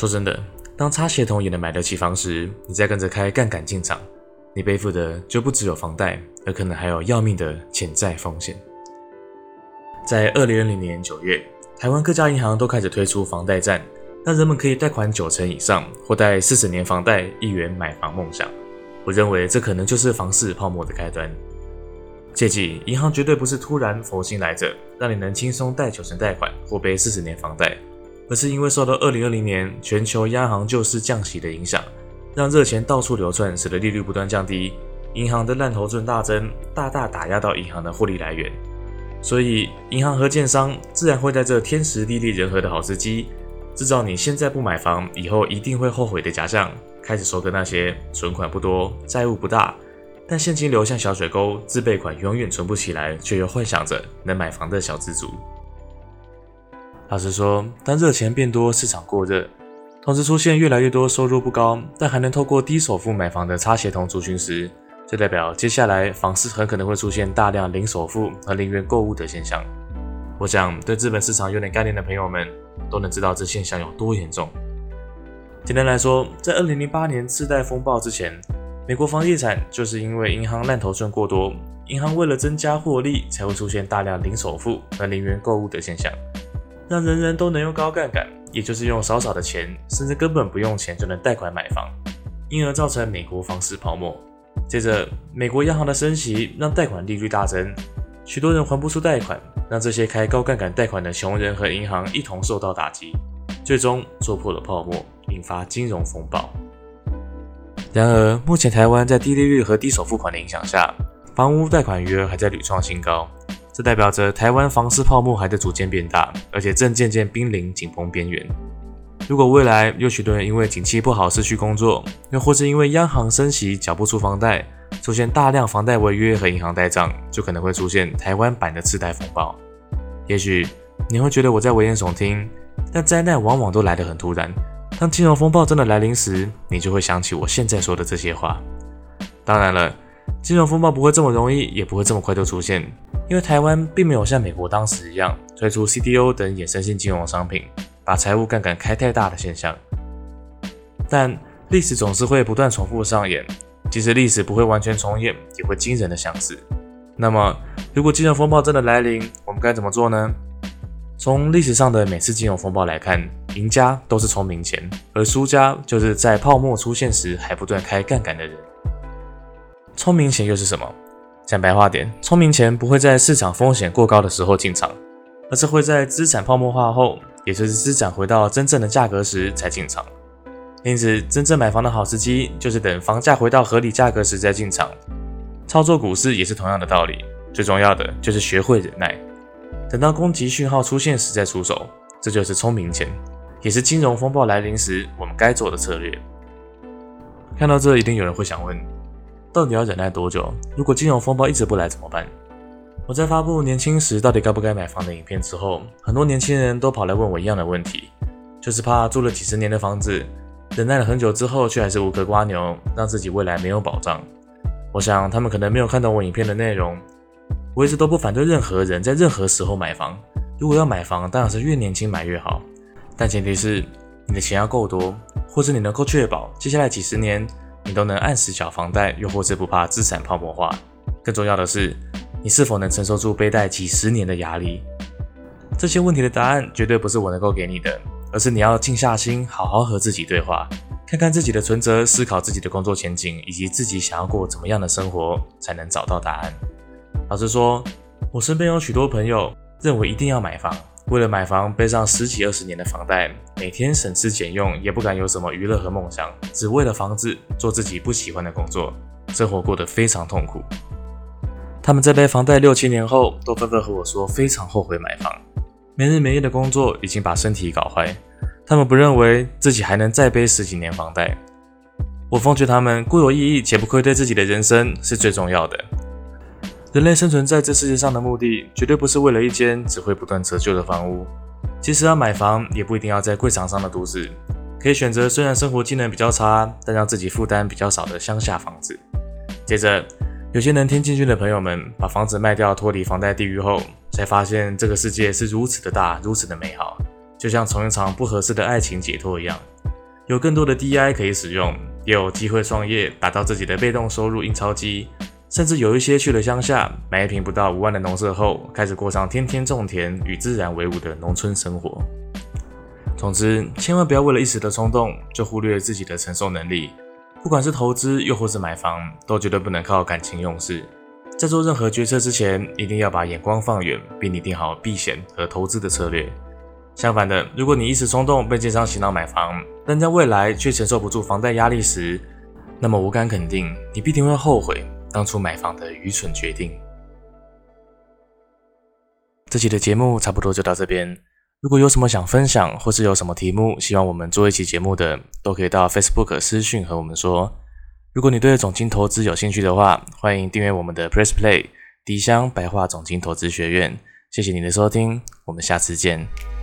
说真的，当擦鞋童也能买得起房时，你再跟着开杠杆进场，你背负的就不只有房贷，而可能还有要命的潜在风险。在二零二零年九月，台湾各家银行都开始推出房贷战，让人们可以贷款九成以上，或贷四十年房贷，一圆买房梦想。我认为这可能就是房市泡沫的开端。切记，银行绝对不是突然佛心来着，让你能轻松贷九成贷款或背四十年房贷，而是因为受到二零二零年全球央行救市降息的影响，让热钱到处流窜，使得利率不断降低，银行的烂头寸大增，大大打压到银行的获利来源。所以，银行和建商自然会在这天时地利人和的好时机，制造你现在不买房，以后一定会后悔的假象，开始收割那些存款不多、债务不大。但现金流像小水沟，自备款永远存不起来，却又幻想着能买房的小资族。老实说，当热钱变多，市场过热，同时出现越来越多收入不高但还能透过低首付买房的擦鞋童族群时，这代表接下来房市很可能会出现大量零首付和零元购物的现象。我想，对资本市场有点概念的朋友们都能知道这现象有多严重。简单来说，在2008年次贷风暴之前。美国房地产就是因为银行烂头赚过多，银行为了增加获利，才会出现大量零首付和零元购物的现象，让人人都能用高杠杆，也就是用少少的钱，甚至根本不用钱就能贷款买房，因而造成美国房市泡沫。接着，美国央行的升息让贷款利率大增，许多人还不出贷款，让这些开高杠杆贷款的穷人和银行一同受到打击，最终做破了泡沫，引发金融风暴。然而，目前台湾在低利率和低首付款的影响下，房屋贷款余额还在屡创新高。这代表着台湾房市泡沫还在逐渐变大，而且正渐渐濒临紧绷边缘。如果未来有许多人因为景气不好失去工作，又或是因为央行升息缴不出房贷，出现大量房贷违约和银行呆账，就可能会出现台湾版的次贷风暴。也许你会觉得我在危言耸听，但灾难往往都来得很突然。当金融风暴真的来临时，你就会想起我现在说的这些话。当然了，金融风暴不会这么容易，也不会这么快就出现，因为台湾并没有像美国当时一样推出 CDO 等衍生性金融商品，把财务杠杆开太大的现象。但历史总是会不断重复上演，即使历史不会完全重演，也会惊人的相似。那么，如果金融风暴真的来临，我们该怎么做呢？从历史上的每次金融风暴来看，赢家都是聪明钱，而输家就是在泡沫出现时还不断开杠杆的人。聪明钱又是什么？讲白话点，聪明钱不会在市场风险过高的时候进场，而是会在资产泡沫化后，也就是资产回到真正的价格时才进场。因此，真正买房的好时机就是等房价回到合理价格时再进场。操作股市也是同样的道理，最重要的就是学会忍耐。等到攻击讯号出现时再出手，这就是聪明钱，也是金融风暴来临时我们该做的策略。看到这，一定有人会想问：到底要忍耐多久？如果金融风暴一直不来怎么办？我在发布年轻时到底该不该买房的影片之后，很多年轻人都跑来问我一样的问题，就是怕住了几十年的房子，忍耐了很久之后，却还是无壳瓜牛，让自己未来没有保障。我想他们可能没有看懂我影片的内容。我一直都不反对任何人在任何时候买房。如果要买房，当然是越年轻买越好，但前提是你的钱要够多，或者你能够确保接下来几十年你都能按时缴房贷，又或者不怕资产泡沫化。更重要的是，你是否能承受住背贷几十年的压力？这些问题的答案绝对不是我能够给你的，而是你要静下心，好好和自己对话，看看自己的存折，思考自己的工作前景，以及自己想要过怎么样的生活，才能找到答案。老实说，我身边有许多朋友认为一定要买房，为了买房背上十几二十年的房贷，每天省吃俭用，也不敢有什么娱乐和梦想，只为了房子做自己不喜欢的工作，生活过得非常痛苦。他们在背房贷六七年后，都纷纷和我说非常后悔买房，没日没夜的工作已经把身体搞坏，他们不认为自己还能再背十几年房贷。我奉劝他们，固有意义且不愧对自己的人生是最重要的。人类生存在这世界上的目的，绝对不是为了一间只会不断折旧的房屋。即使要买房，也不一定要在贵场上的都市，可以选择虽然生活技能比较差，但让自己负担比较少的乡下房子。接着，有些能听进去的朋友们，把房子卖掉，脱离房贷地狱后，才发现这个世界是如此的大，如此的美好，就像从一场不合适的爱情解脱一样。有更多的 DI 可以使用，也有机会创业，打造自己的被动收入印钞机。甚至有一些去了乡下，买一瓶不到五万的农舍后，开始过上天天种田、与自然为伍的农村生活。总之，千万不要为了一时的冲动，就忽略自己的承受能力。不管是投资又或是买房，都绝对不能靠感情用事。在做任何决策之前，一定要把眼光放远，并拟定好避险和投资的策略。相反的，如果你一时冲动被奸商洗脑买房，但在未来却承受不住房贷压力时，那么我敢肯定，你必定会后悔。当初买房的愚蠢决定。这期的节目差不多就到这边。如果有什么想分享，或是有什么题目希望我们做一期节目的，都可以到 Facebook 私讯和我们说。如果你对总金投资有兴趣的话，欢迎订阅我们的 Press Play 迪香白话总金投资学院。谢谢你的收听，我们下次见。